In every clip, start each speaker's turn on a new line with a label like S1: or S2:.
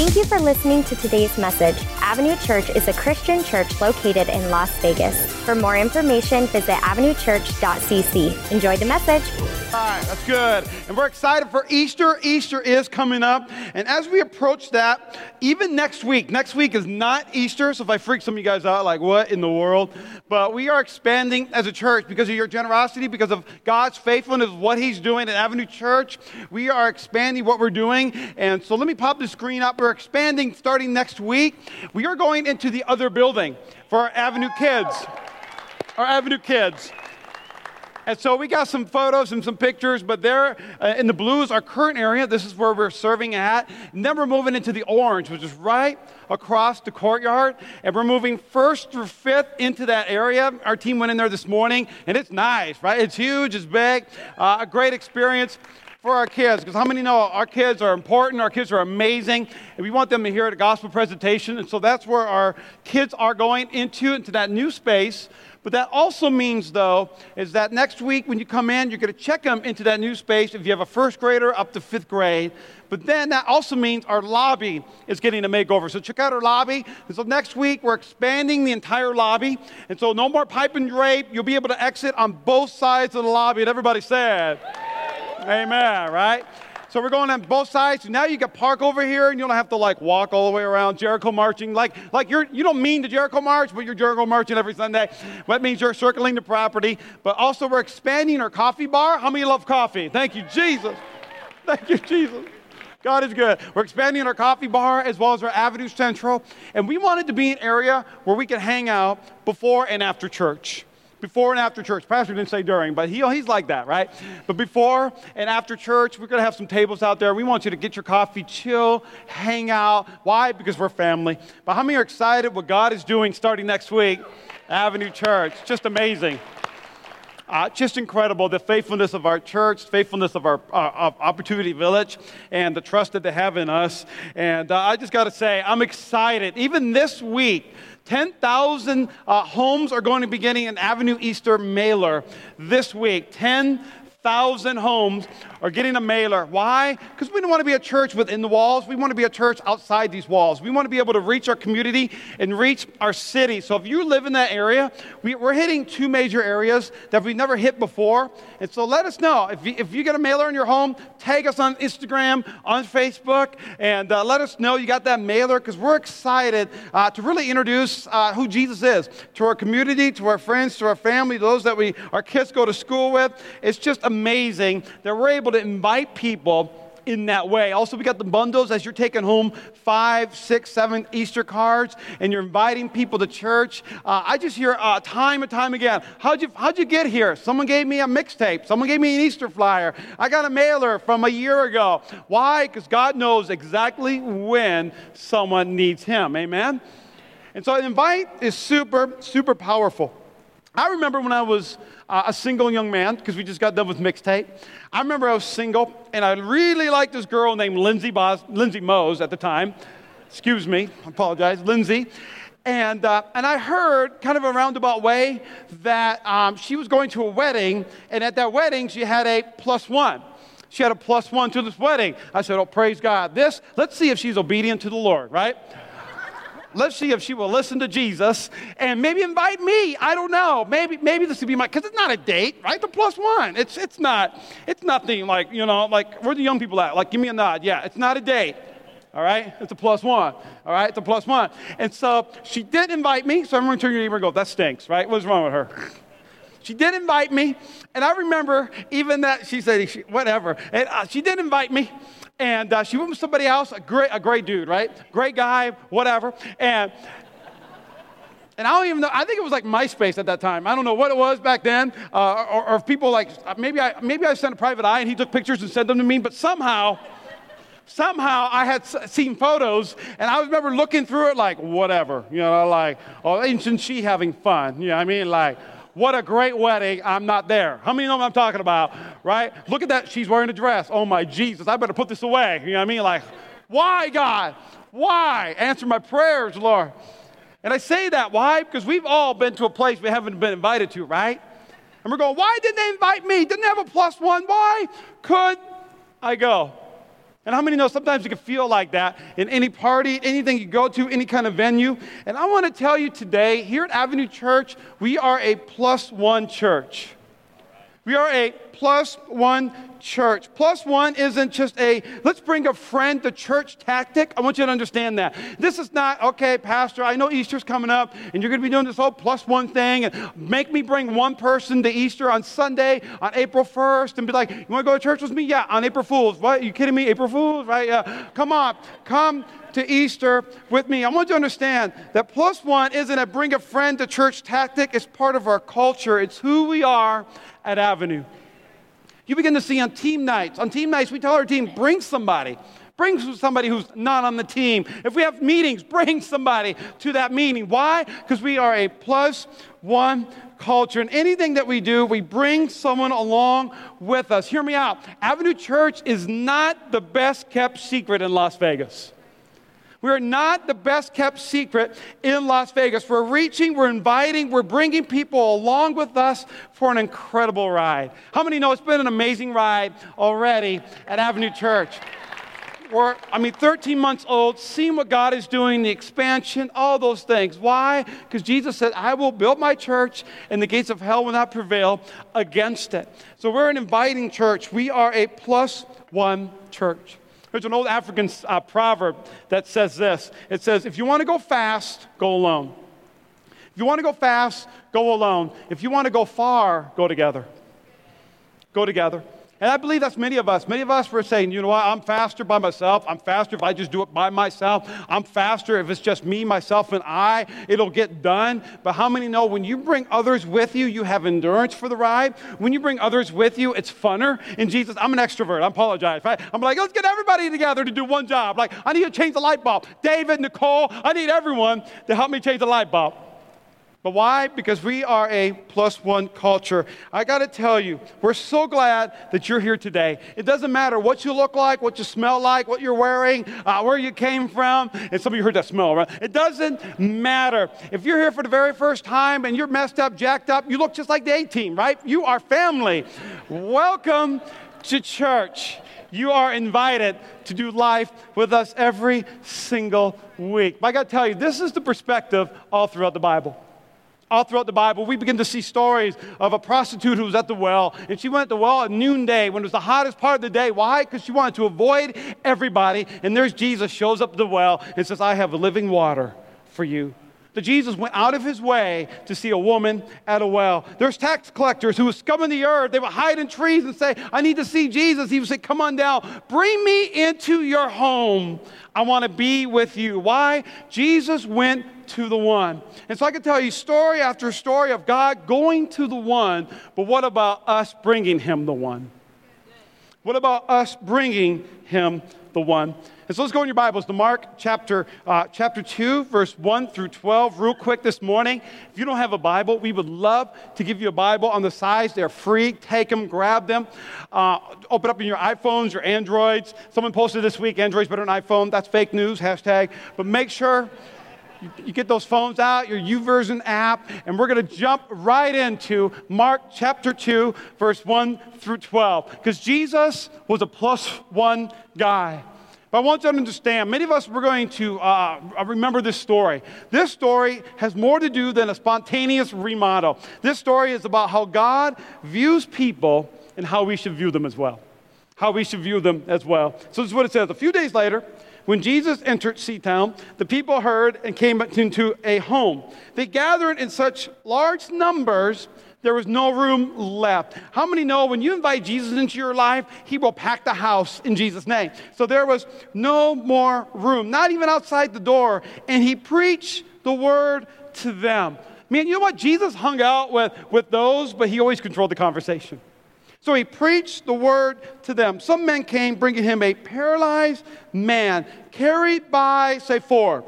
S1: Thank you for listening to today's message. Avenue Church is a Christian church located in Las Vegas. For more information, visit avenuechurch.cc. Enjoy the message.
S2: All right, that's good. And we're excited for Easter. Easter is coming up. And as we approach that, even next week, next week is not Easter. So if I freak some of you guys out, like, what in the world? But we are expanding as a church because of your generosity, because of God's faithfulness, what He's doing at Avenue Church. We are expanding what we're doing. And so let me pop the screen up. We're expanding starting next week. We are going into the other building for our Avenue kids. Our Avenue kids. And so we got some photos and some pictures, but there uh, in the blue is our current area. This is where we're serving at. And then we're moving into the orange, which is right across the courtyard. And we're moving first through fifth into that area. Our team went in there this morning, and it's nice, right? It's huge, it's big, uh, a great experience for our kids because how many know our kids are important our kids are amazing and we want them to hear a gospel presentation and so that's where our kids are going into into that new space but that also means, though, is that next week when you come in, you're going to check them into that new space if you have a first grader up to fifth grade. But then that also means our lobby is getting a makeover. So check out our lobby. And so next week, we're expanding the entire lobby. And so no more pipe and drape. You'll be able to exit on both sides of the lobby. And everybody said, Amen, right? So we're going on both sides. Now you can park over here, and you don't have to like walk all the way around Jericho marching. Like, like you're you don't mean to Jericho march, but you're Jericho marching every Sunday. That means you're circling the property. But also we're expanding our coffee bar. How many love coffee? Thank you, Jesus. Thank you, Jesus. God is good. We're expanding our coffee bar as well as our Avenue Central. And we wanted to be an area where we could hang out before and after church before and after church. Pastor didn't say during, but he, he's like that, right? But before and after church, we're going to have some tables out there. We want you to get your coffee, chill, hang out. Why? Because we're family. But how many are excited what God is doing starting next week? Avenue Church. Just amazing. Uh, just incredible the faithfulness of our church, faithfulness of our uh, of Opportunity Village, and the trust that they have in us. And uh, I just got to say, I'm excited. Even this week, 10,000 uh, homes are going to be getting an Avenue Easter mailer this week. 10,000 homes are getting a mailer. Why? Because we don't want to be a church within the walls. We want to be a church outside these walls. We want to be able to reach our community and reach our city. So if you live in that area, we, are hitting two major areas that we've never hit before. And so let us know. If you, if you get a mailer in your home, tag us on Instagram, on Facebook, and uh, let us know you got that mailer because we're excited uh, to really introduce uh, who Jesus is to our community, to our friends, to our family, those that we our kids go to school with. It's just amazing that we're able to invite people in that way. Also, we got the bundles as you're taking home five, six, seven Easter cards and you're inviting people to church. Uh, I just hear uh, time and time again, how'd you, how'd you get here? Someone gave me a mixtape. Someone gave me an Easter flyer. I got a mailer from a year ago. Why? Because God knows exactly when someone needs Him. Amen? And so, invite is super, super powerful. I remember when I was uh, a single young man, because we just got done with mixtape. I remember I was single, and I really liked this girl named Lindsay, Bos- Lindsay Mose at the time. Excuse me, I apologize, Lindsay. And, uh, and I heard, kind of a roundabout way, that um, she was going to a wedding, and at that wedding, she had a plus one. She had a plus one to this wedding. I said, Oh, praise God. This, let's see if she's obedient to the Lord, right? Let's see if she will listen to Jesus and maybe invite me. I don't know. Maybe, maybe this would be my, because it's not a date, right? The plus one. It's, it's not, it's nothing like, you know, like, where the young people at? Like, give me a nod. Yeah, it's not a date. All right? It's a plus one. All right? It's a plus one. And so she did invite me. So to turn your neighbor and go, that stinks, right? What's wrong with her? She did invite me. And I remember even that she said, whatever. And uh, she did invite me and uh, she went with somebody else, a great, a great dude, right? Great guy, whatever. And and I don't even know, I think it was like MySpace at that time. I don't know what it was back then. Uh, or, or if people like, maybe I, maybe I sent a private eye and he took pictures and sent them to me, but somehow, somehow I had seen photos and I remember looking through it like, whatever, you know, like, oh, isn't she having fun? You know what I mean? Like, what a great wedding. I'm not there. How many know what I'm talking about? Right? Look at that. She's wearing a dress. Oh my Jesus. I better put this away. You know what I mean? Like, why, God? Why? Answer my prayers, Lord. And I say that. Why? Because we've all been to a place we haven't been invited to, right? And we're going, why didn't they invite me? Didn't they have a plus one? Why could I go? And how many know sometimes you can feel like that in any party, anything you go to, any kind of venue? And I want to tell you today, here at Avenue Church, we are a plus one church. We are a plus one church. Plus one isn't just a let's bring a friend to church tactic. I want you to understand that. This is not, okay, Pastor, I know Easter's coming up and you're going to be doing this whole plus one thing and make me bring one person to Easter on Sunday on April 1st and be like, you want to go to church with me? Yeah, on April Fools. What? Are you kidding me? April Fools, right? Yeah. Come on. Come to Easter with me. I want you to understand that plus one isn't a bring a friend to church tactic, it's part of our culture, it's who we are at Avenue. You begin to see on team nights. On team nights, we tell our team, bring somebody. Bring somebody who's not on the team. If we have meetings, bring somebody to that meeting. Why? Because we are a plus one culture. And anything that we do, we bring someone along with us. Hear me out. Avenue Church is not the best kept secret in Las Vegas. We are not the best kept secret in Las Vegas. We're reaching, we're inviting, we're bringing people along with us for an incredible ride. How many know it's been an amazing ride already at Avenue Church? We're, I mean, 13 months old, seeing what God is doing, the expansion, all those things. Why? Because Jesus said, I will build my church, and the gates of hell will not prevail against it. So we're an inviting church. We are a plus one church. There's an old African uh, proverb that says this it says, If you want to go fast, go alone. If you want to go fast, go alone. If you want to go far, go together. Go together. And I believe that's many of us. Many of us were saying, you know what, I'm faster by myself. I'm faster if I just do it by myself. I'm faster if it's just me, myself, and I. It'll get done. But how many know when you bring others with you, you have endurance for the ride? When you bring others with you, it's funner. In Jesus, I'm an extrovert. I apologize. Right? I'm like, let's get everybody together to do one job. Like, I need to change the light bulb. David, Nicole, I need everyone to help me change the light bulb. But why? Because we are a plus one culture. I got to tell you, we're so glad that you're here today. It doesn't matter what you look like, what you smell like, what you're wearing, uh, where you came from. And some of you heard that smell, right? It doesn't matter. If you're here for the very first time and you're messed up, jacked up, you look just like the A team, right? You are family. Welcome to church. You are invited to do life with us every single week. But I got to tell you, this is the perspective all throughout the Bible all throughout the Bible, we begin to see stories of a prostitute who was at the well, and she went at the well at noonday when it was the hottest part of the day. Why? Because she wanted to avoid everybody. And there's Jesus shows up at the well and says, I have living water for you. That Jesus went out of his way to see a woman at a well. There's tax collectors who were scumming the earth. They would hide in trees and say, I need to see Jesus. He would say, Come on down. Bring me into your home. I want to be with you. Why? Jesus went to the one. And so I can tell you story after story of God going to the one, but what about us bringing him the one? What about us bringing him the one? And so let's go in your Bibles to Mark chapter, uh, chapter 2, verse 1 through 12, real quick this morning. If you don't have a Bible, we would love to give you a Bible on the sides. They're free. Take them, grab them. Uh, open up in your iPhones, your Androids. Someone posted this week, Android's better than iPhone. That's fake news, hashtag. But make sure you, get those phones out, your YouVersion app, and we're going to jump right into Mark chapter 2, verse 1 through 12. Because Jesus was a plus one guy. But I want you to understand, many of us we're going to uh, remember this story. This story has more to do than a spontaneous remodel. This story is about how God views people and how we should view them as well. How we should view them as well. So this is what it says. A few days later, when Jesus entered Seatown, the people heard and came into a home. They gathered in such large numbers, there was no room left. How many know when you invite Jesus into your life, he will pack the house in Jesus' name? So there was no more room, not even outside the door. And he preached the word to them. Man, you know what? Jesus hung out with, with those, but he always controlled the conversation. So he preached the word to them. Some men came bringing him a paralyzed man, carried by, say, four.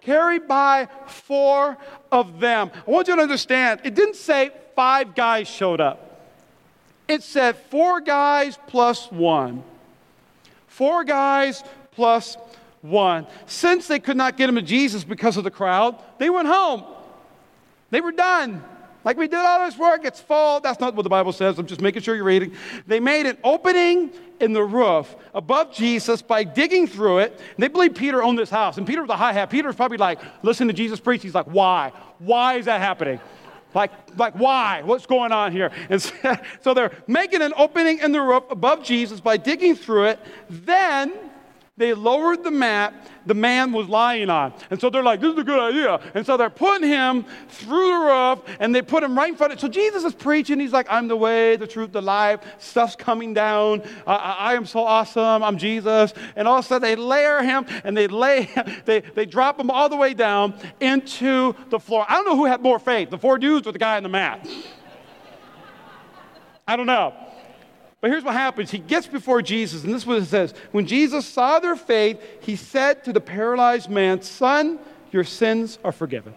S2: Carried by four of them. I want you to understand, it didn't say five guys showed up, it said four guys plus one. Four guys plus one. Since they could not get him to Jesus because of the crowd, they went home. They were done. Like we did all this work, it's full. That's not what the Bible says. I'm just making sure you're reading. They made an opening in the roof above Jesus by digging through it. And they believe Peter owned this house. And Peter was a high hat. Peter's probably like, listen to Jesus preach. He's like, why? Why is that happening? Like, like why? What's going on here? And so, so they're making an opening in the roof above Jesus by digging through it. Then they lowered the mat the man was lying on. And so they're like, this is a good idea. And so they're putting him through the roof and they put him right in front of it. So Jesus is preaching. He's like, I'm the way, the truth, the life. Stuff's coming down. I, I, am so awesome. I'm Jesus. And all of a sudden they layer him and they lay, they, they drop him all the way down into the floor. I don't know who had more faith, the four dudes or the guy on the mat. I don't know. But here's what happens. He gets before Jesus, and this is what it says. When Jesus saw their faith, he said to the paralyzed man, Son, your sins are forgiven.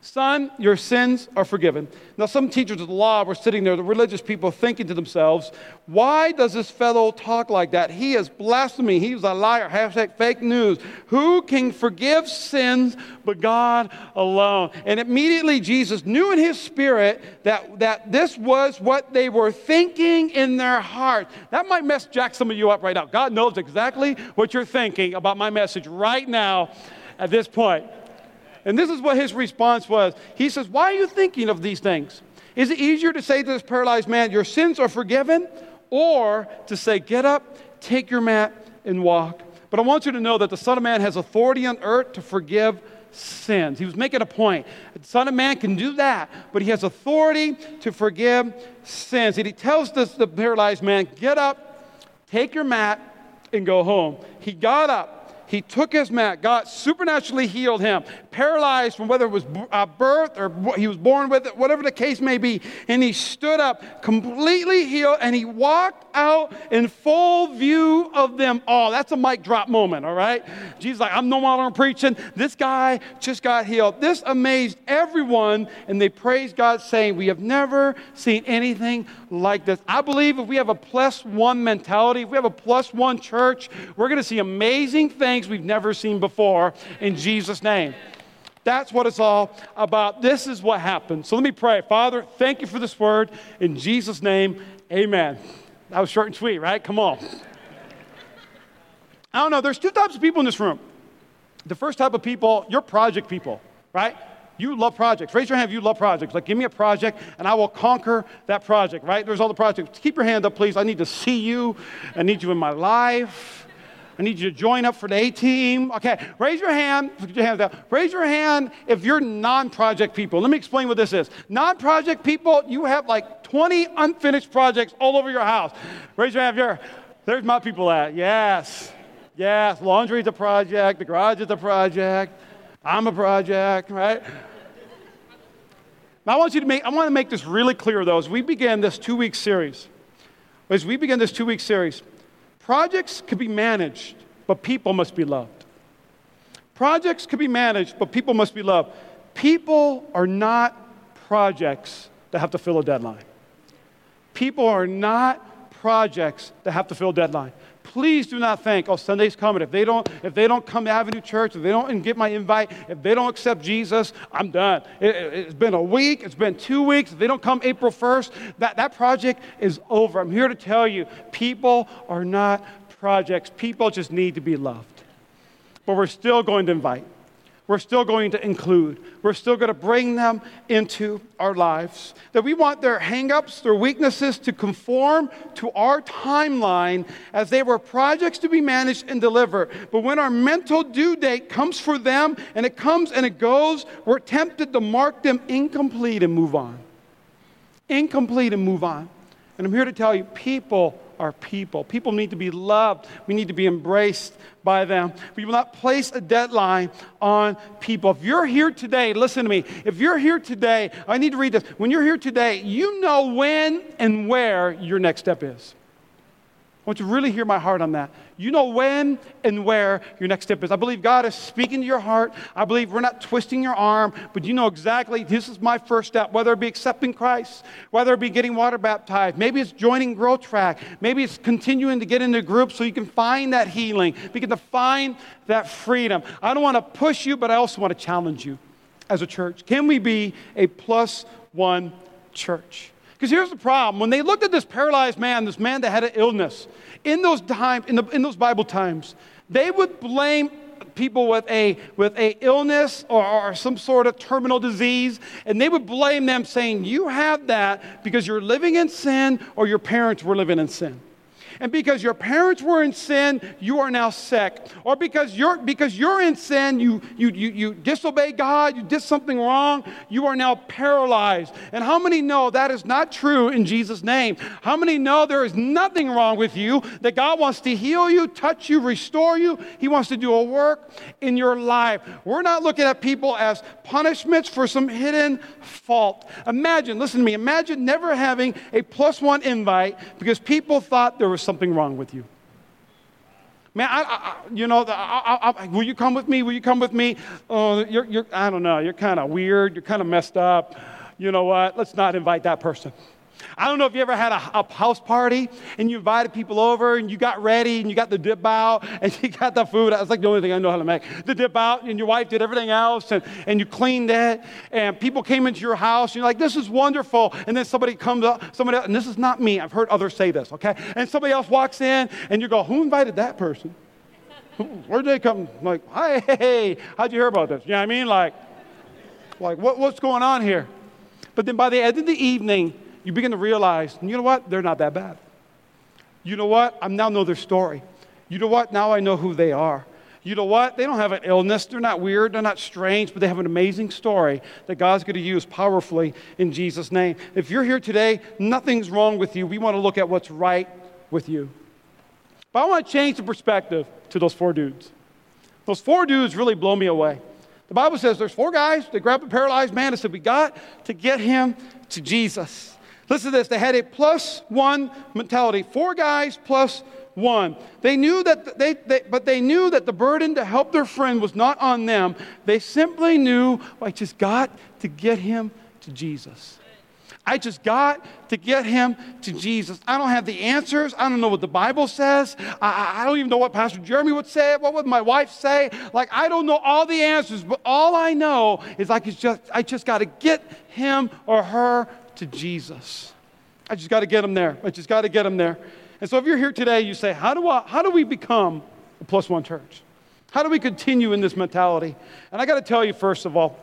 S2: Son, your sins are forgiven. Now, some teachers of the law were sitting there, the religious people, thinking to themselves, why does this fellow talk like that? He is blasphemy. He's a liar. Hashtag fake news. Who can forgive sins but God alone? And immediately Jesus knew in his spirit that, that this was what they were thinking in their heart. That might mess jack some of you up right now. God knows exactly what you're thinking about my message right now at this point. And this is what his response was. He says, Why are you thinking of these things? Is it easier to say to this paralyzed man, Your sins are forgiven? Or to say, Get up, take your mat, and walk? But I want you to know that the Son of Man has authority on earth to forgive sins. He was making a point. The Son of Man can do that, but he has authority to forgive sins. And he tells this, the paralyzed man, Get up, take your mat, and go home. He got up he took his mat. God supernaturally healed him, paralyzed from whether it was uh, birth or he was born with it, whatever the case may be. And he stood up completely healed and he walked out in full view of them all. That's a mic drop moment, all right? Jesus, like, I'm no longer preaching. This guy just got healed. This amazed everyone and they praised God, saying, We have never seen anything like this. I believe if we have a plus one mentality, if we have a plus one church, we're going to see amazing things things we've never seen before in Jesus' name. That's what it's all about. This is what happened. So let me pray. Father, thank you for this word. In Jesus' name, amen. That was short and sweet, right? Come on. I don't know. There's two types of people in this room. The first type of people, you're project people, right? You love projects. Raise your hand if you love projects. Like, give me a project and I will conquer that project, right? There's all the projects. Keep your hand up, please. I need to see you. I need you in my life. I need you to join up for the A team. Okay, raise your hand. Put your hands down. Raise your hand if you're non project people. Let me explain what this is. Non project people, you have like 20 unfinished projects all over your house. Raise your hand if you're, there's my people at. Yes. Yes. Laundry's a project. The garage is a project. I'm a project, right? I want you to make, I want to make this really clear though, as we begin this two week series. As we begin this two week series, Projects can be managed, but people must be loved. Projects can be managed, but people must be loved. People are not projects that have to fill a deadline. People are not projects that have to fill a deadline please do not think, oh, Sunday's coming. If they don't, if they don't come to Avenue Church, if they don't get my invite, if they don't accept Jesus, I'm done. It, has been a week, it's been two weeks. If they don't come April 1st, that, that project is over. I'm here to tell you, people are not projects. People just need to be loved. But we're still going to invite we're still going to include. We're still going to bring them into our lives. That we want their hangups, their weaknesses to conform to our timeline as they were projects to be managed and delivered. But when our mental due date comes for them and it comes and it goes, we're tempted to mark them incomplete and move on. Incomplete and move on. And I'm here to tell you people are people. People need to be loved. We need to be embraced by them. We will not place a deadline on people. If you're here today, listen to me. If you're here today, I need to read this. When you're here today, you know when and where your next step is. I want you to really hear my heart on that. You know when and where your next step is. I believe God is speaking to your heart. I believe we're not twisting your arm, but you know exactly this is my first step, whether it be accepting Christ, whether it be getting water baptized. Maybe it's joining Growth Track. Maybe it's continuing to get into groups so you can find that healing, begin to find that freedom. I don't want to push you, but I also want to challenge you. as a church? Can we be a plus one church? Because here's the problem. When they looked at this paralyzed man, this man that had an illness, in those times, in, the, in those Bible times, they would blame people with a with a illness or, or, some sort of terminal disease and they would blame them saying you have that because you're living in sin or your parents were living in sin and because your parents were in sin, you are now sick. Or because you're, because you're in sin, you, you, you, you disobey God, you did something wrong, you are now paralyzed. And how many know that is not true in Jesus' name? How many know there is nothing wrong with you, that God wants to heal you, touch you, restore you? He wants to do a work in your life. We're not looking at people as punishments for some hidden fault. Imagine, listen to me, imagine never having a plus one invite because people thought there was something wrong with you. Man, I, I, you know, I, will you come with me? Will you come with me? Oh, you're, you're, I don't know, you're kind of weird, you're kind of messed up. You know what? Let's not invite that person. I don't know if you ever had a, a, house party and you invited people over and you got ready and you got the dip out and you got the food. That's like the only thing I know how to make. The dip out and your wife did everything else and, and you cleaned it and people came into your house and you're like, this is wonderful. And then somebody comes up, somebody else, and this is not me. I've heard others say this, okay? And somebody else walks in and you go, who invited that person? Where'd they come? Like, hey, hey, how'd you hear about this? You know what I mean? Like, like what, what's going on here? But then by the end of the evening, you begin to realize, you know what? They're not that bad. You know what? I now know their story. You know what? Now I know who they are. You know what? They don't have an illness. They're not weird. They're not strange, but they have an amazing story that God's going to use powerfully in Jesus' name. If you're here today, nothing's wrong with you. We want to look at what's right with you. But I want to change the perspective to those four dudes. Those four dudes really blow me away. The Bible says there's four guys. They grab a paralyzed man and said, We got to get him to Jesus. Listen to this. They had a plus one mentality. Four guys plus one. They knew that they, they, but they knew that the burden to help their friend was not on them. They simply knew, I just got to get him to Jesus. I just got to get him to Jesus. I don't have the answers. I don't know what the Bible says. I, I, don't even know what Pastor Jeremy would say. What would my wife say? Like, I don't know all the answers, but all I know is I, just, I just got to get him or her to Jesus. I just got to get them there. I just got to get them there. And so if you're here today, you say, how do, I, how do we become a plus one church? How do we continue in this mentality? And I got to tell you, first of all,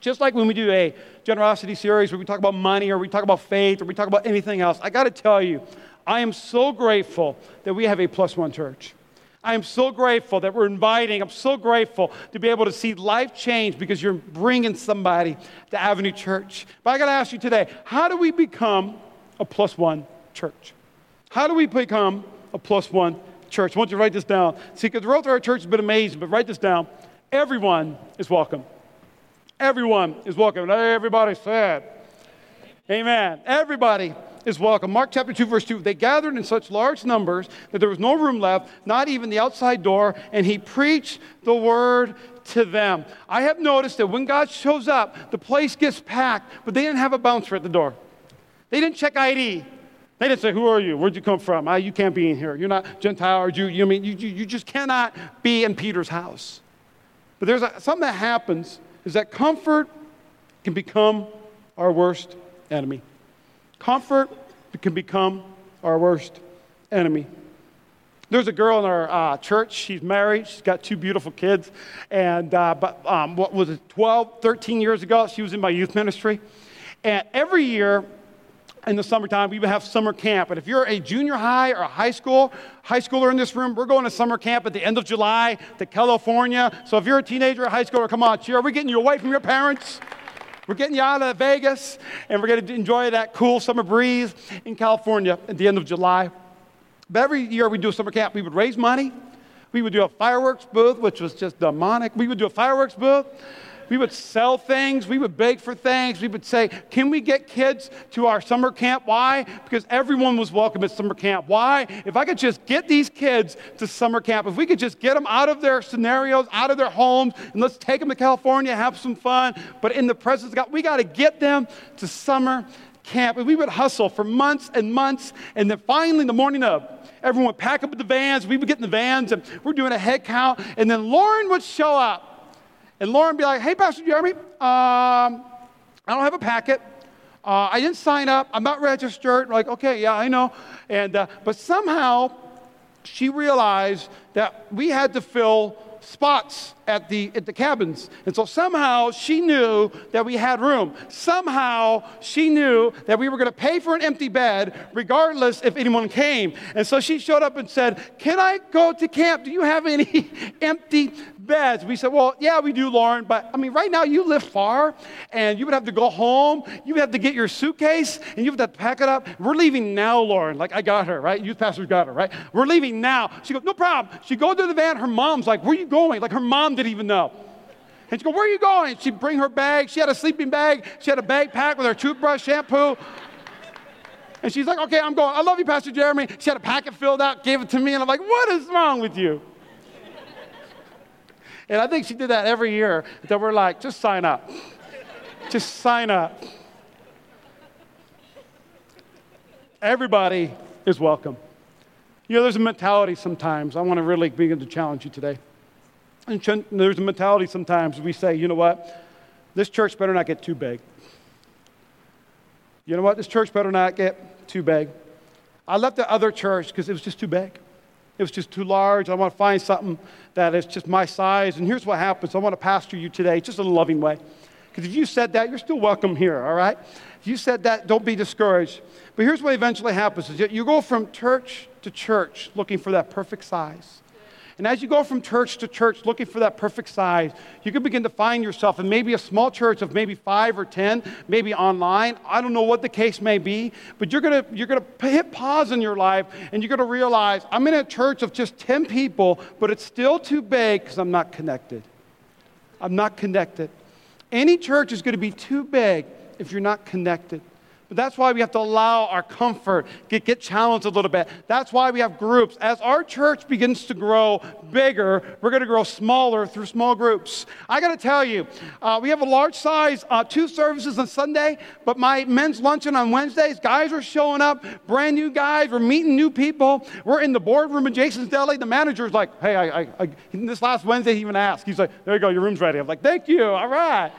S2: just like when we do a generosity series where we talk about money or we talk about faith or we talk about anything else, I got to tell you, I am so grateful that we have a plus one church. I am so grateful that we're inviting. I'm so grateful to be able to see life change because you're bringing somebody to Avenue Church. But I got to ask you today how do we become a plus one church? How do we become a plus one church? I want you to write this down. See, because the growth of our church has been amazing, but write this down. Everyone is welcome. Everyone is welcome. Everybody said, Amen. Everybody is welcome. Mark chapter 2, verse 2. They gathered in such large numbers that there was no room left, not even the outside door, and he preached the word to them. I have noticed that when God shows up, the place gets packed, but they didn't have a bouncer at the door. They didn't check ID. They didn't say, Who are you? Where'd you come from? Ah, you can't be in here. You're not Gentile or Jew. You, mean, you, you, you just cannot be in Peter's house. But there's a, something that happens is that comfort can become our worst enemy. Comfort can become our worst enemy. There's a girl in our uh, church. She's married. She's got two beautiful kids. And uh, but um, what was it, 12, 13 years ago, she was in my youth ministry. And every year in the summertime, we would have summer camp. And if you're a junior high or a high school, high schooler in this room, we're going to summer camp at the end of July to California. So if you're a teenager or a high schooler, come on, cheer. Are we getting you away from your parents? We're getting you out of Vegas, and we're going to enjoy that cool summer breeze in California at the end of July. But every year we do a summer camp, we would raise money. We would do a fireworks booth, which was just demonic. We would do a fireworks booth. We would sell things. We would beg for things. We would say, Can we get kids to our summer camp? Why? Because everyone was welcome at summer camp. Why? If I could just get these kids to summer camp, if we could just get them out of their scenarios, out of their homes, and let's take them to California, have some fun, but in the presence of God, we got to get them to summer camp. And we would hustle for months and months. And then finally, the morning of, everyone would pack up the vans. We would get in the vans and we're doing a head count. And then Lauren would show up And Lauren be like, hey, Pastor Jeremy, um, I don't have a packet. Uh, I didn't sign up. I'm not registered. Like, okay, yeah, I know. And, uh, but somehow she realized that we had to fill spots at the, at the cabins. And so somehow she knew that we had room. Somehow she knew that we were going to pay for an empty bed regardless if anyone came. And so she showed up and said, Can I go to camp? Do you have any empty beds? We said, Well, yeah, we do, Lauren. But I mean, right now you live far and you would have to go home. You would have to get your suitcase and you would have to pack it up. We're leaving now, Lauren. Like, I got her, right? Youth pastor got her, right? We're leaving now. She goes, No problem. She goes to the van. Her mom's like, Where are you going? Like, her mom didn't even know. And she go, where are you going? She'd bring her bag. She had a sleeping bag. She had a bag with her toothbrush, shampoo. And she's like, okay, I'm going. I love you, Pastor Jeremy. She had a packet filled out, gave it to me, and I'm like, what is wrong with you? And I think she did that every year that we're like, just sign up. just sign up. Everybody is welcome. You know, there's a mentality sometimes. I want to really begin to challenge you today. And there's a mentality sometimes we say, you know what? This church better not get too big. You know what? This church better not get too big. I left the other church because it was just too big. It was just too large. I want to find something that is just my size. And here's what happens I want to pastor you today just in a loving way. Because if you said that, you're still welcome here, all right? If you said that, don't be discouraged. But here's what eventually happens is you go from church to church looking for that perfect size. And as you go from church to church looking for that perfect size, you can begin to find yourself in maybe a small church of maybe five or 10, maybe online. I don't know what the case may be, but you're going to you're to hit pause in your life and you're going to realize I'm in a church of just 10 people, but it's still too big because I'm not connected. I'm not connected. Any church is going to be too big if you're not connected. But that's why we have to allow our comfort, get, get challenged a little bit. That's why we have groups. As our church begins to grow bigger, we're going to grow smaller through small groups. I got to tell you, uh, we have a large size, uh, two services on Sunday, but my men's luncheon on Wednesdays, guys are showing up, brand new guys. We're meeting new people. We're in the boardroom in Jason's Deli. The manager's like, hey, I, I, I this last Wednesday, he even asked. He's like, there you go, your room's ready. I'm like, thank you. All right.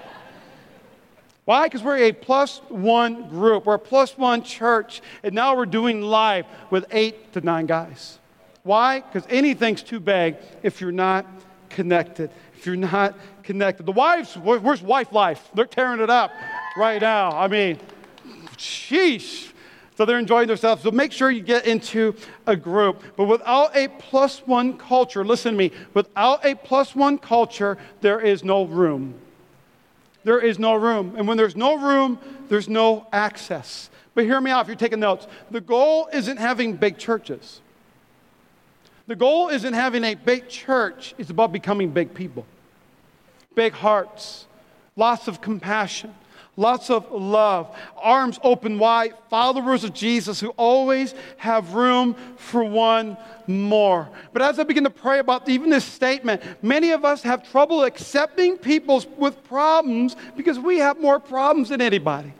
S2: Why? Because we're a plus one group. We're a plus one church. And now we're doing live with eight to nine guys. Why? Because anything's too big if you're not connected. If you're not connected. The wives, where's wife life? They're tearing it up right now. I mean, sheesh. So they're enjoying themselves. So make sure you get into a group. But without a plus one culture, listen to me, without a plus one culture, there is no room there is no room. And when there's no room, there's no access. But hear me out if you're taking notes. The goal isn't having big churches. The goal isn't having a big church, it's about becoming big people. Big hearts, lots of compassion, lots of love, arms open wide, followers of Jesus who always have room for one more. But as I begin to pray about even this statement, many of us have trouble accepting people with problems because we have more problems than anybody.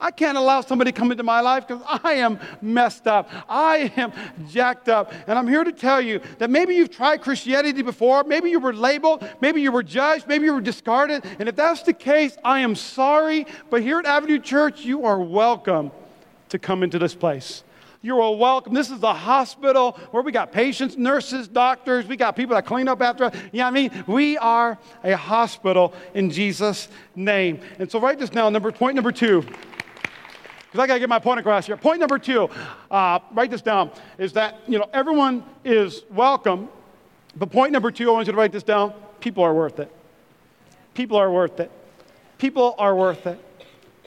S2: I can't allow somebody to come into my life because I am messed up. I am jacked up. And I'm here to tell you that maybe you've tried Christianity before. Maybe you were labeled. Maybe you were judged. Maybe you were discarded. And if that's the case, I am sorry. But here at Avenue Church, you are welcome to come into this place. You are welcome. This is a hospital where we got patients, nurses, doctors. We got people that clean up after us. You know what I mean? We are a hospital in Jesus' name. And so write this now, Number point number two because I got to get my point across here. Point number two, uh, write this down, is that you know everyone is welcome. But point number two, I want you to write this down. People are worth it. People are worth it. People are worth it.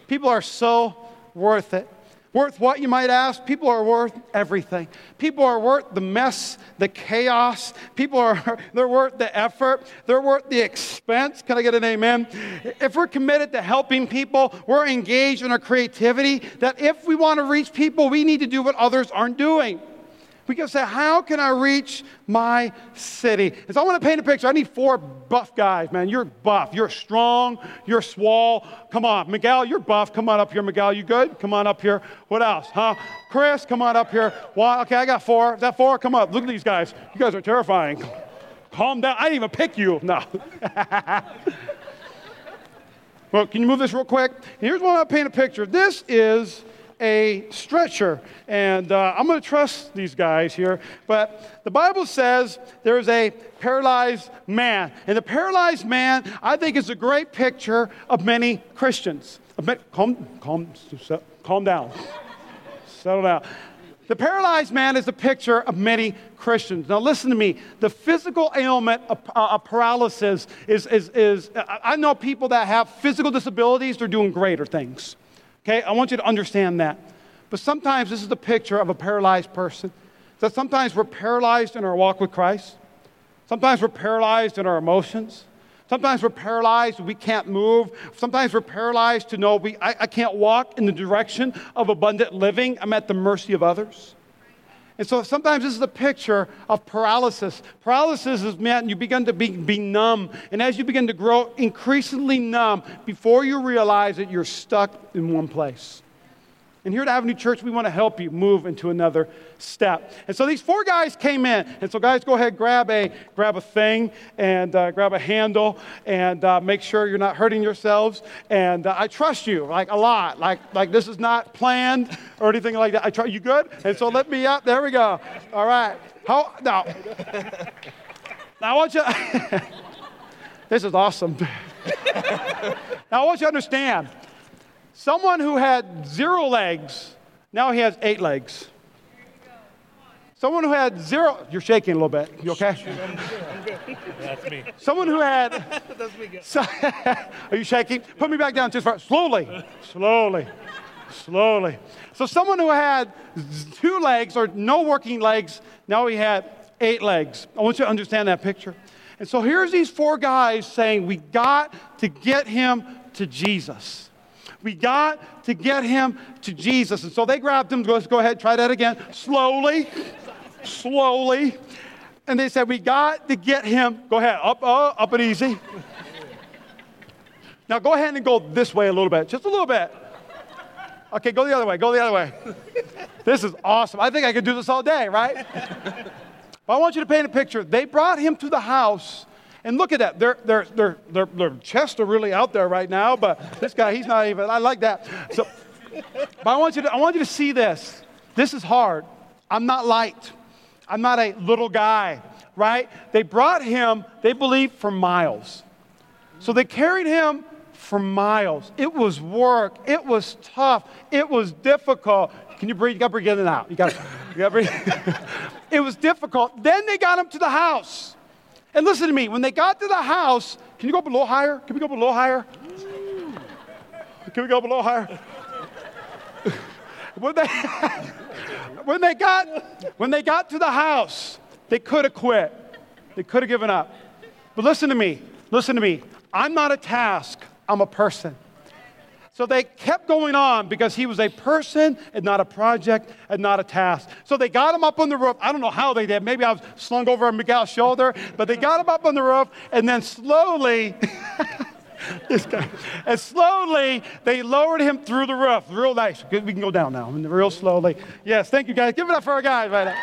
S2: People are so worth it. Worth what, you might ask? People are worth everything. People are worth the mess, the chaos. People are they're worth the effort. They're worth the expense. Can I get an amen? If we're committed to helping people, we're engaged in our creativity, that if we want to reach people, we need to do what others aren't doing. We can say, How can I reach my city? And so I want to paint a picture. I need four buff guys, man. You're buff. You're strong. You're swole. Come on. Miguel, you're buff. Come on up here, Miguel. You good? Come on up here. What else? Huh? Chris, come on up here. Why? Okay, I got four. Is that four? Come up. Look at these guys. You guys are terrifying. calm down. I didn't even pick you. No. well, can you move this real quick? Here's what to paint a picture. This is a stretcher. And uh, I'm going to trust these guys here. But the Bible says there is a paralyzed man. And the paralyzed man, I think, is a great picture of many Christians. Calm, calm, calm down. Settle down. The paralyzed man is a picture of many Christians. Now, listen to me. The physical ailment of, uh, of, paralysis is, is, is, I know people that have physical disabilities, they're doing greater things. Okay, I want you to understand that. But sometimes this is the picture of a paralyzed person. That sometimes we're paralyzed in our walk with Christ. Sometimes we're paralyzed in our emotions. Sometimes we're paralyzed, we can't move. Sometimes we're paralyzed to know we, I, I can't walk in the direction of abundant living. I'm at the mercy of others. And so sometimes this is a picture of paralysis. Paralysis is meant you begin to be, be numb. And as you begin to grow increasingly numb, before you realize it, you're stuck in one place. And here at Avenue Church, we want to help you move into another step. And so these four guys came in. And so, guys, go ahead, grab a, grab a thing and uh, grab a handle and uh, make sure you're not hurting yourselves. And uh, I trust you, like a lot. Like, like this is not planned or anything like that. I trust you good? And so let me up. There we go. All right. How, now, now I want you, this is awesome. now I want you to understand Someone who had zero legs, now he has eight legs. Someone who had zero, you're shaking a little bit. You okay?
S3: i'm good That's me.
S2: Someone who had,
S3: That's me.
S2: so, are you shaking? Put me back down just far. Slowly, slowly, slowly. So someone who had two legs or no working legs, now he had eight legs. I want you to understand that picture. And so here's these four guys saying, we got to get him to Jesus. We got to get him to Jesus. And so they grabbed him. Let's go ahead, try that again. Slowly, slowly. And they said, We got to get him. Go ahead, up, uh, up and easy. Now go ahead and go this way a little bit, just a little bit. Okay, go the other way, go the other way. This is awesome. I think I could do this all day, right? But I want you to paint a picture. They brought him to the house and look at that. Their, their, their, their, their chests are really out there right now, but this guy, he's not even, I like that. So, but I want, you to, I want you to see this. This is hard. I'm not light. I'm not a little guy, right? They brought him, they believe, for miles. So they carried him for miles. It was work. It was tough. It was difficult. Can you breathe? You got to breathe in and out. You got to breathe. it was difficult. Then they got him to the house. And listen to me, when they got to the house, can you go up a little higher? Can we go up a little higher? Can we go up a little higher? when, they, when, they got, when they got to the house, they could have quit. They could have given up. But listen to me. Listen to me. I'm not a task, I'm a person. So they kept going on because he was a person and not a project and not a task. So they got him up on the roof. I don't know how they did. Maybe I was slung over on Miguel's shoulder, but they got him up on the roof and then slowly. this guy. And slowly, they lowered him through the roof. Real nice. We can go down now. Real slowly. Yes, thank you guys. Give it up for our guys right now.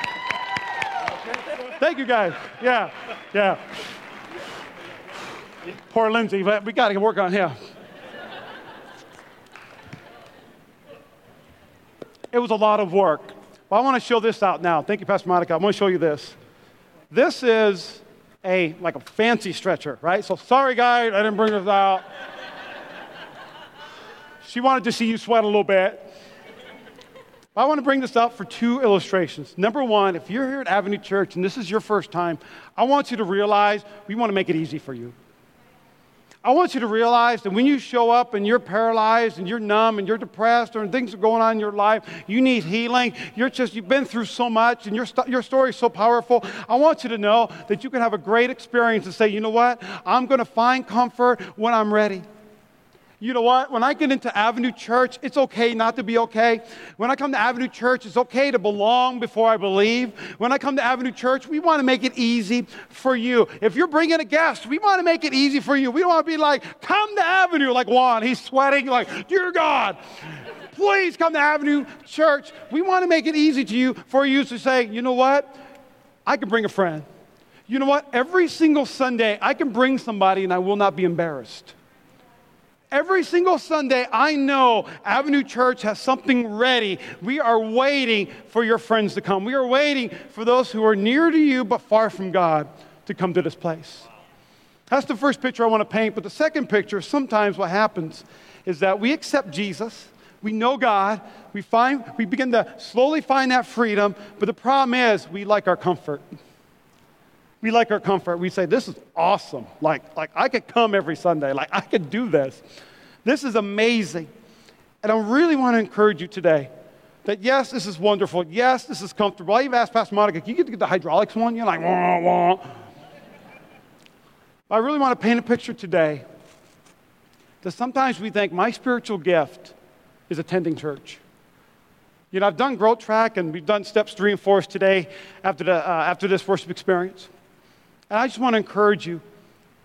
S2: Thank you guys. Yeah, yeah. Poor Lindsay, but we got to work on him. It was a lot of work. But I want to show this out now. Thank you, Pastor Monica. I want to show you this. This is a like a fancy stretcher, right? So sorry, guys, I didn't bring this out. she wanted to see you sweat a little bit. I want to bring this up for two illustrations. Number one, if you're here at Avenue Church and this is your first time, I want you to realize we want to make it easy for you. I want you to realize that when you show up and you're paralyzed and you're numb and you're depressed or things are going on in your life, you need healing. You're just, you've been through so much and your, your story is so powerful. I want you to know that you can have a great experience and say, you know what? I'm going to find comfort when I'm ready. You know what? When I get into Avenue Church, it's okay not to be okay. When I come to Avenue Church, it's okay to belong before I believe. When I come to Avenue Church, we want to make it easy for you. If you're bringing a guest, we want to make it easy for you. We don't want to be like, come to Avenue, like Juan. He's sweating, like, dear God, please come to Avenue Church. We want to make it easy to you for you to say, you know what? I can bring a friend. You know what? Every single Sunday, I can bring somebody and I will not be embarrassed. Every single Sunday, I know Avenue Church has something ready. We are waiting for your friends to come. We are waiting for those who are near to you but far from God to come to this place. That's the first picture I want to paint. But the second picture, sometimes what happens is that we accept Jesus, we know God, we, find, we begin to slowly find that freedom, but the problem is we like our comfort. We like our comfort. We say, This is awesome. Like, like I could come every Sunday. Like I could do this. This is amazing. And I really want to encourage you today that yes, this is wonderful. Yes, this is comfortable. I even asked Pastor Monica, can you get to get the hydraulics one? You're like, wah, wah. I really want to paint a picture today that sometimes we think my spiritual gift is attending church. You know, I've done Growth Track and we've done Steps 3 and 4 today after, the, uh, after this worship experience. And I just want to encourage you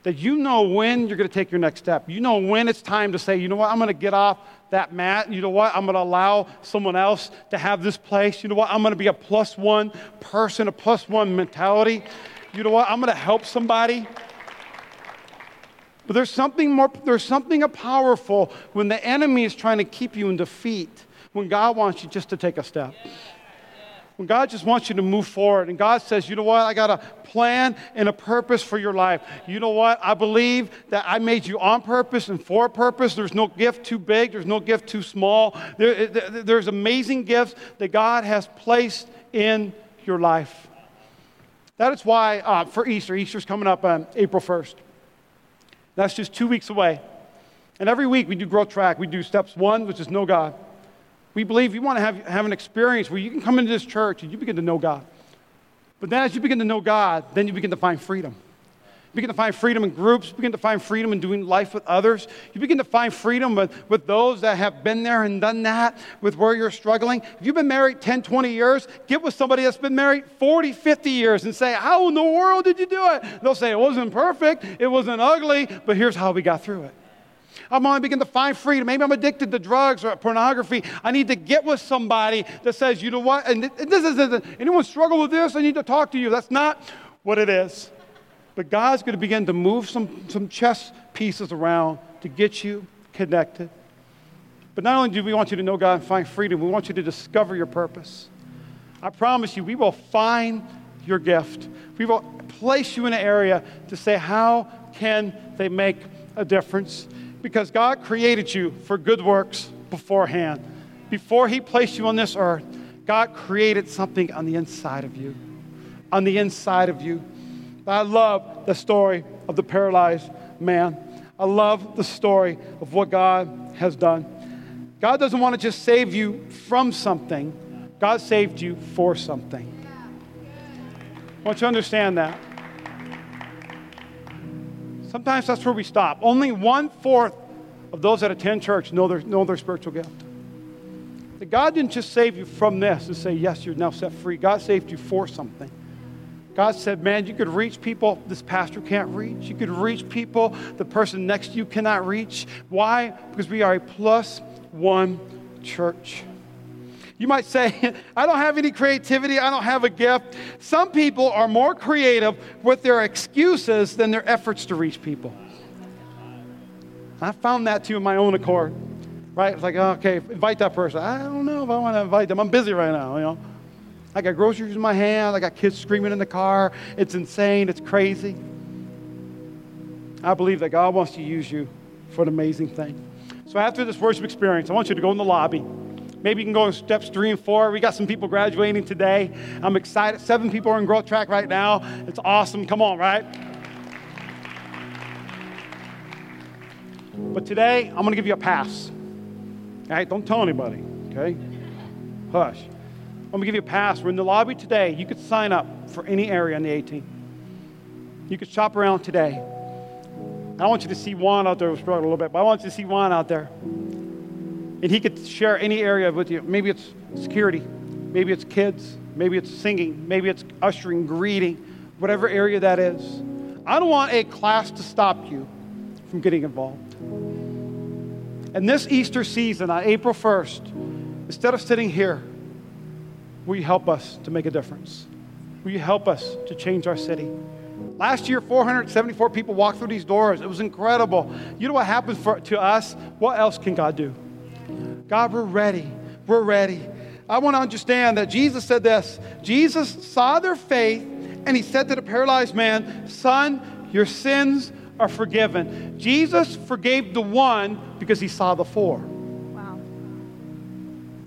S2: that you know when you're going to take your next step. You know when it's time to say, you know what, I'm going to get off that mat. You know what, I'm going to allow someone else to have this place. You know what, I'm going to be a plus one person, a plus one mentality. You know what, I'm going to help somebody. But there's something more, there's something powerful when the enemy is trying to keep you in defeat, when God wants you just to take a step. When God just wants you to move forward, and God says, you know what, I got a plan and a purpose for your life. You know what, I believe that I made you on purpose and for a purpose. There's no gift too big, there's no gift too small. There, there's amazing gifts that God has placed in your life. That is why uh, for Easter, Easter's coming up on April 1st. That's just two weeks away. And every week we do growth track. We do steps one, which is know God. We believe you want to have, have an experience where you can come into this church and you begin to know God. But then as you begin to know God, then you begin to find freedom. You begin to find freedom in groups, you begin to find freedom in doing life with others. You begin to find freedom with, with those that have been there and done that, with where you're struggling. If you've been married 10, 20 years, get with somebody that's been married 40, 50 years and say, How in the world did you do it? They'll say, It wasn't perfect, it wasn't ugly, but here's how we got through it. I'm going to begin to find freedom. Maybe I'm addicted to drugs or pornography. I need to get with somebody that says, you know what? And this is anyone struggle with this? I need to talk to you. That's not what it is. But God's going to begin to move some, some chess pieces around to get you connected. But not only do we want you to know God and find freedom, we want you to discover your purpose. I promise you, we will find your gift. We will place you in an area to say, how can they make a difference? Because God created you for good works beforehand. Before He placed you on this earth, God created something on the inside of you. On the inside of you. I love the story of the paralyzed man. I love the story of what God has done. God doesn't want to just save you from something, God saved you for something. I want you to understand that. Sometimes that's where we stop. Only one fourth of those that attend church know their, know their spiritual gift. That God didn't just save you from this and say, Yes, you're now set free. God saved you for something. God said, man, you could reach people this pastor can't reach. You could reach people the person next to you cannot reach. Why? Because we are a plus one church. You might say, I don't have any creativity, I don't have a gift. Some people are more creative with their excuses than their efforts to reach people. I found that too in my own accord. Right? It's like, okay, invite that person. I don't know if I want to invite them. I'm busy right now, you know. I got groceries in my hand. I got kids screaming in the car. It's insane. It's crazy. I believe that God wants to use you for an amazing thing. So after this worship experience, I want you to go in the lobby. Maybe you can go in steps three and four. We got some people graduating today. I'm excited. Seven people are in growth track right now. It's awesome. Come on, right? But today, I'm going to give you a pass. All right? Don't tell anybody, okay? Hush. I'm going to give you a pass. We're in the lobby today. You could sign up for any area on the 18. You could shop around today. I want you to see Juan out there who's struggling a little bit, but I want you to see Juan out there. And he could share any area with you. Maybe it's security, maybe it's kids, maybe it's singing, maybe it's ushering, greeting, whatever area that is. I don't want a class to stop you from getting involved. And this Easter season on April 1st, instead of sitting here, Will you help us to make a difference? Will you help us to change our city? Last year, 474 people walked through these doors. It was incredible. You know what happens for, to us? What else can God do? God, we're ready. We're ready. I want to understand that Jesus said this Jesus saw their faith and he said to the paralyzed man, Son, your sins are forgiven. Jesus forgave the one because he saw the four.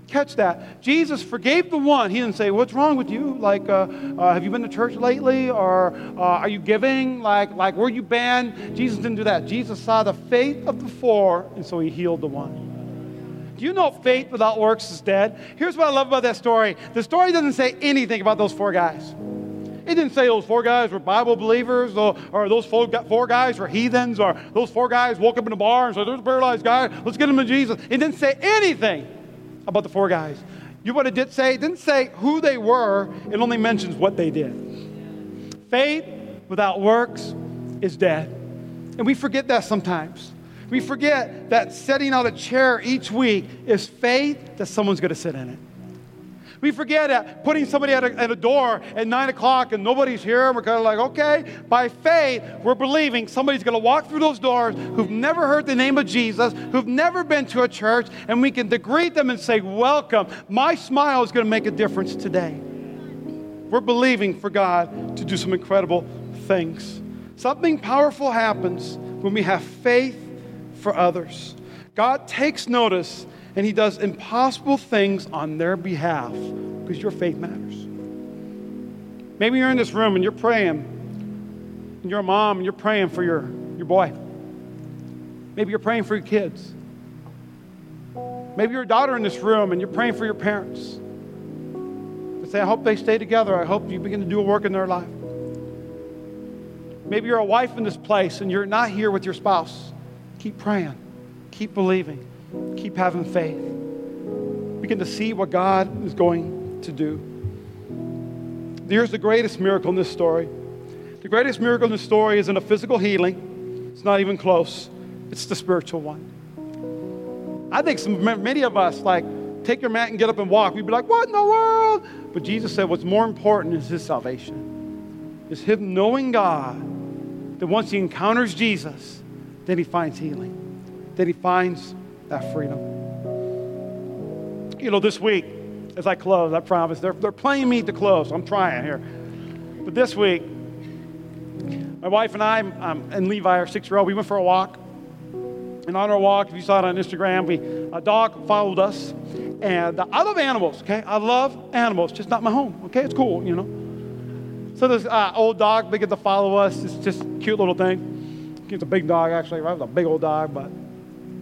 S2: Catch that. Jesus forgave the one. He didn't say, What's wrong with you? Like, uh, uh, have you been to church lately? Or uh, are you giving? Like, like, were you banned? Jesus didn't do that. Jesus saw the faith of the four, and so he healed the one. Do you know faith without works is dead? Here's what I love about that story the story doesn't say anything about those four guys. It didn't say those four guys were Bible believers or, or those four, guys were heathens or those four guys woke up in a bar and said, There's a paralyzed guy, let's get him to Jesus. It didn't say anything about the four guys. You know what it did say? It didn't say who they were, it only mentions what they did. Faith without works is dead. And we forget that sometimes. We forget that setting out a chair each week is faith that someone's going to sit in it. We forget that putting somebody at a, at a door at 9 o'clock and nobody's here, and we're kind of like, okay, by faith, we're believing somebody's going to walk through those doors who've never heard the name of Jesus, who've never been to a church, and we can greet them and say, welcome. My smile is going to make a difference today. We're believing for God to do some incredible things. Something powerful happens when we have faith for others. God takes notice and he does impossible things on their behalf because your faith matters. Maybe you're in this room and you're praying, and you're a mom and you're praying for your, your boy. Maybe you're praying for your kids. Maybe you're a daughter in this room and you're praying for your parents. But say, I hope they stay together. I hope you begin to do a work in their life. Maybe you're a wife in this place and you're not here with your spouse. Keep praying, keep believing. Keep having faith. Begin to see what God is going to do. Here's the greatest miracle in this story. The greatest miracle in this story isn't a physical healing, it's not even close, it's the spiritual one. I think some, many of us, like, take your mat and get up and walk. We'd be like, what in the world? But Jesus said, what's more important is his salvation, is him knowing God, that once he encounters Jesus, then he finds healing, that he finds that freedom. You know, this week, as I close, I promise, they're, they're playing me to close. I'm trying here. But this week, my wife and I um, and Levi, our six year old, we went for a walk. And on our walk, if you saw it on Instagram, we, a dog followed us. And uh, I love animals, okay? I love animals, just not my home, okay? It's cool, you know? So this uh, old dog began to follow us. It's just cute little thing. It's a big dog, actually, right? was a big old dog, but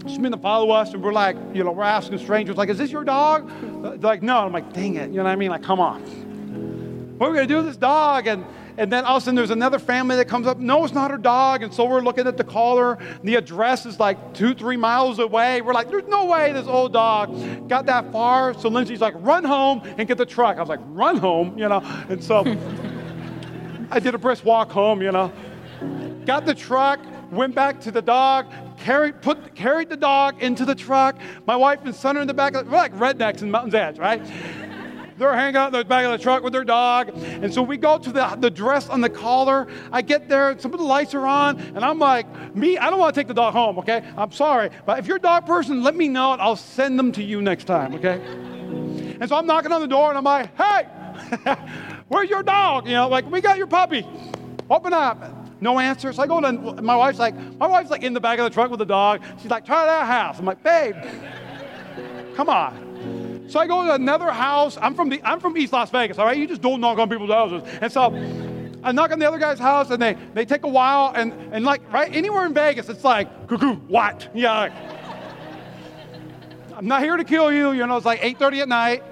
S2: just mean to follow us, and we're like, you know, we're asking strangers, like, is this your dog? They're like, no. I'm like, dang it. You know what I mean? Like, come on. What are we going to do with this dog? And, and then all of a sudden there's another family that comes up. No, it's not her dog. And so we're looking at the caller. The address is like two, three miles away. We're like, there's no way this old dog got that far. So Lindsay's like, run home and get the truck. I was like, run home, you know. And so I did a brisk walk home, you know. Got the truck, went back to the dog, carried, put, carried the dog into the truck. My wife and son are in the back. Of, we're like rednecks in Mountain's Edge, right? They're hanging out in the back of the truck with their dog. And so we go to the, the dress on the collar. I get there, some of the lights are on, and I'm like, me, I don't want to take the dog home, okay? I'm sorry. But if you're a dog person, let me know and I'll send them to you next time, okay? And so I'm knocking on the door and I'm like, hey, where's your dog? You know, like, we got your puppy. Open up. No answer. So I go to my wife's like, my wife's like in the back of the truck with the dog. She's like, try that house. I'm like, babe, come on. So I go to another house. I'm from the I'm from East Las Vegas, all right? You just don't knock on people's houses. And so I knock on the other guy's house and they they take a while and and like right anywhere in Vegas, it's like, cuckoo, what? Yeah. Like, I'm not here to kill you. You know, it's like 8:30 at night.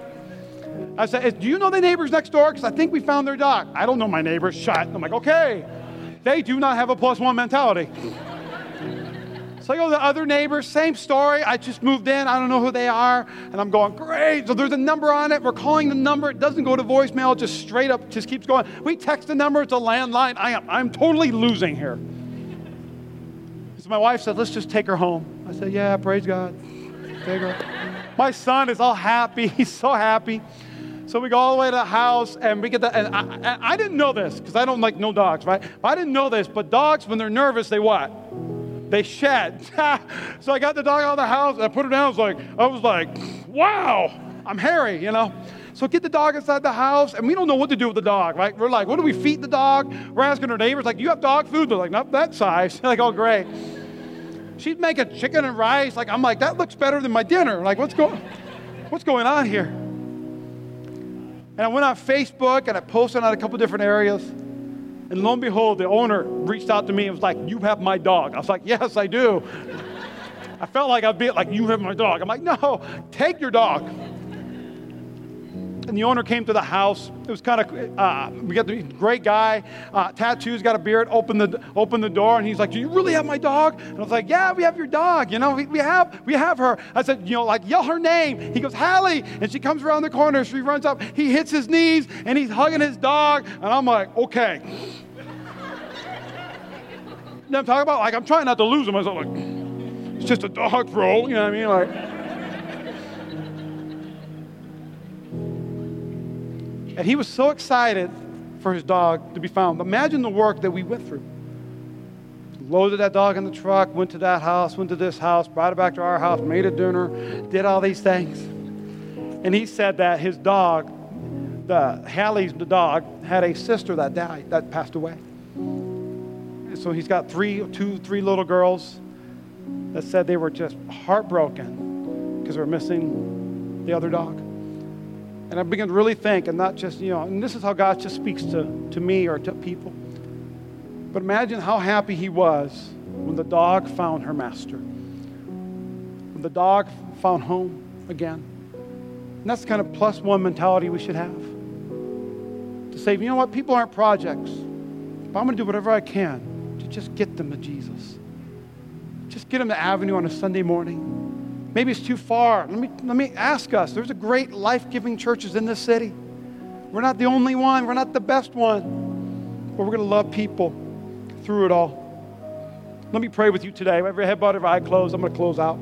S2: I said, Do you know the neighbors next door? Because I think we found their dog. I don't know my neighbors. Shut. I'm like, Okay. They do not have a plus one mentality. So I go to the other neighbors, same story. I just moved in. I don't know who they are. And I'm going, great. So there's a number on it. We're calling the number. It doesn't go to voicemail. Just straight up just keeps going. We text the number. It's a landline. I am, I'm totally losing here. So my wife said, let's just take her home. I said, yeah, praise God. Take her. My son is all happy. He's so happy. So we go all the way to the house and we get the, and I, I didn't know this because I don't like no dogs, right? I didn't know this, but dogs, when they're nervous, they what? They shed. so I got the dog out of the house and I put her down. I was like, I was like, wow, I'm hairy, you know? So get the dog inside the house, and we don't know what to do with the dog, right? We're like, what do we feed the dog? We're asking our neighbors, like, do you have dog food? They're like, not that size. They're like, oh, great. She's making chicken and rice. Like, I'm like, that looks better than my dinner. Like, what's going, what's going on here? And I went on Facebook and I posted on a couple different areas. And lo and behold, the owner reached out to me and was like, You have my dog. I was like, Yes, I do. I felt like I'd be like, You have my dog. I'm like, No, take your dog and the owner came to the house. It was kind of, uh, we got the great guy, uh, tattoos, got a beard, opened the, opened the door, and he's like, do you really have my dog? And I was like, yeah, we have your dog. You know, we, we, have, we have her. I said, you know, like, yell her name. He goes, Hallie. And she comes around the corner. She runs up. He hits his knees, and he's hugging his dog. And I'm like, okay. I'm talking about, like, I'm trying not to lose him. I was like, it's just a dog, bro. You know what I mean? Like, And he was so excited for his dog to be found. Imagine the work that we went through. Loaded that dog in the truck, went to that house, went to this house, brought it back to our house, made a dinner, did all these things. And he said that his dog, the Hallie's the dog, had a sister that died, that passed away. And so he's got three, two, three little girls that said they were just heartbroken because they were missing the other dog. And I began to really think, and not just, you know, and this is how God just speaks to, to me or to people. But imagine how happy he was when the dog found her master, when the dog found home again. And that's the kind of plus one mentality we should have. To say, you know what, people aren't projects, but I'm going to do whatever I can to just get them to Jesus. Just get them to Avenue on a Sunday morning Maybe it's too far. Let me, let me ask us. There's a great life giving churches in this city. We're not the only one, we're not the best one, but we're going to love people through it all. Let me pray with you today. Every head bowed, every eye closed. I'm going to close out.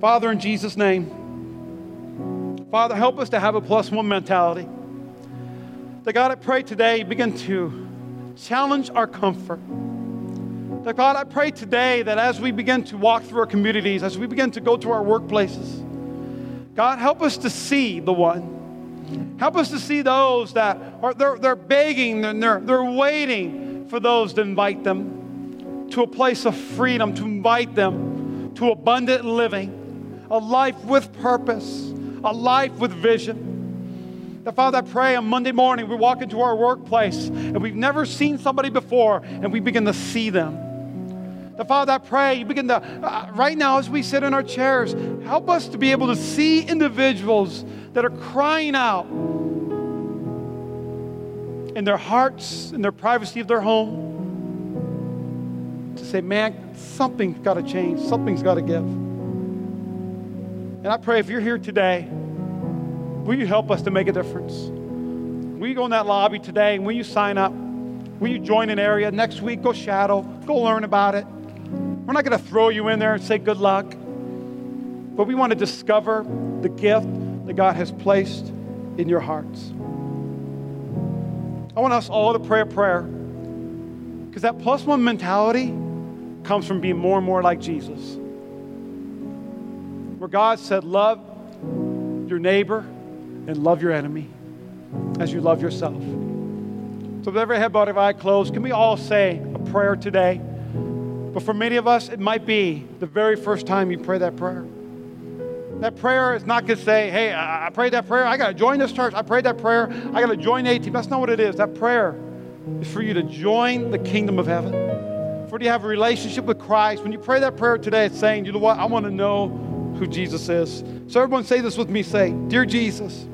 S2: Father, in Jesus' name, Father, help us to have a plus one mentality. That God, I pray today, begin to challenge our comfort. That God, I pray today that as we begin to walk through our communities, as we begin to go to our workplaces, God, help us to see the one. Help us to see those that are they're, they're begging they're, they're waiting for those to invite them to a place of freedom, to invite them to abundant living, a life with purpose, a life with vision. That Father, I pray on Monday morning we walk into our workplace and we've never seen somebody before and we begin to see them. The Father, I pray you begin to, uh, right now as we sit in our chairs, help us to be able to see individuals that are crying out in their hearts, in their privacy of their home, to say, man, something's got to change, something's got to give. And I pray if you're here today, will you help us to make a difference? Will you go in that lobby today and will you sign up? Will you join an area? Next week, go shadow, go learn about it. We're not going to throw you in there and say good luck, but we want to discover the gift that God has placed in your hearts. I want us all to pray a prayer because that plus one mentality comes from being more and more like Jesus. Where God said, Love your neighbor and love your enemy as you love yourself. So, with every head bowed, every eye closed, can we all say a prayer today? But for many of us, it might be the very first time you pray that prayer. That prayer is not going to say, hey, I prayed that prayer. I got to join this church. I prayed that prayer. I got to join A team. That's not what it is. That prayer is for you to join the kingdom of heaven. For you to have a relationship with Christ. When you pray that prayer today, it's saying, you know what? I want to know who Jesus is. So everyone say this with me. Say, Dear Jesus,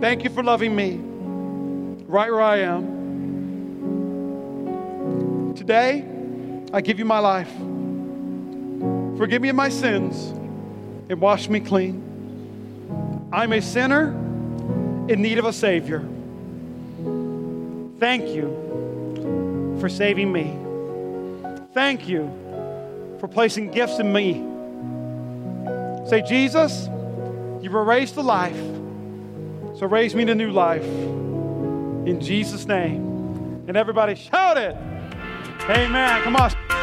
S2: thank you for loving me right where I am. Today, I give you my life. Forgive me of my sins and wash me clean. I'm a sinner in need of a Savior. Thank you for saving me. Thank you for placing gifts in me. Say, Jesus, you've raised the life So raise me to new life. In Jesus' name. And everybody shout it. Amen. Come on.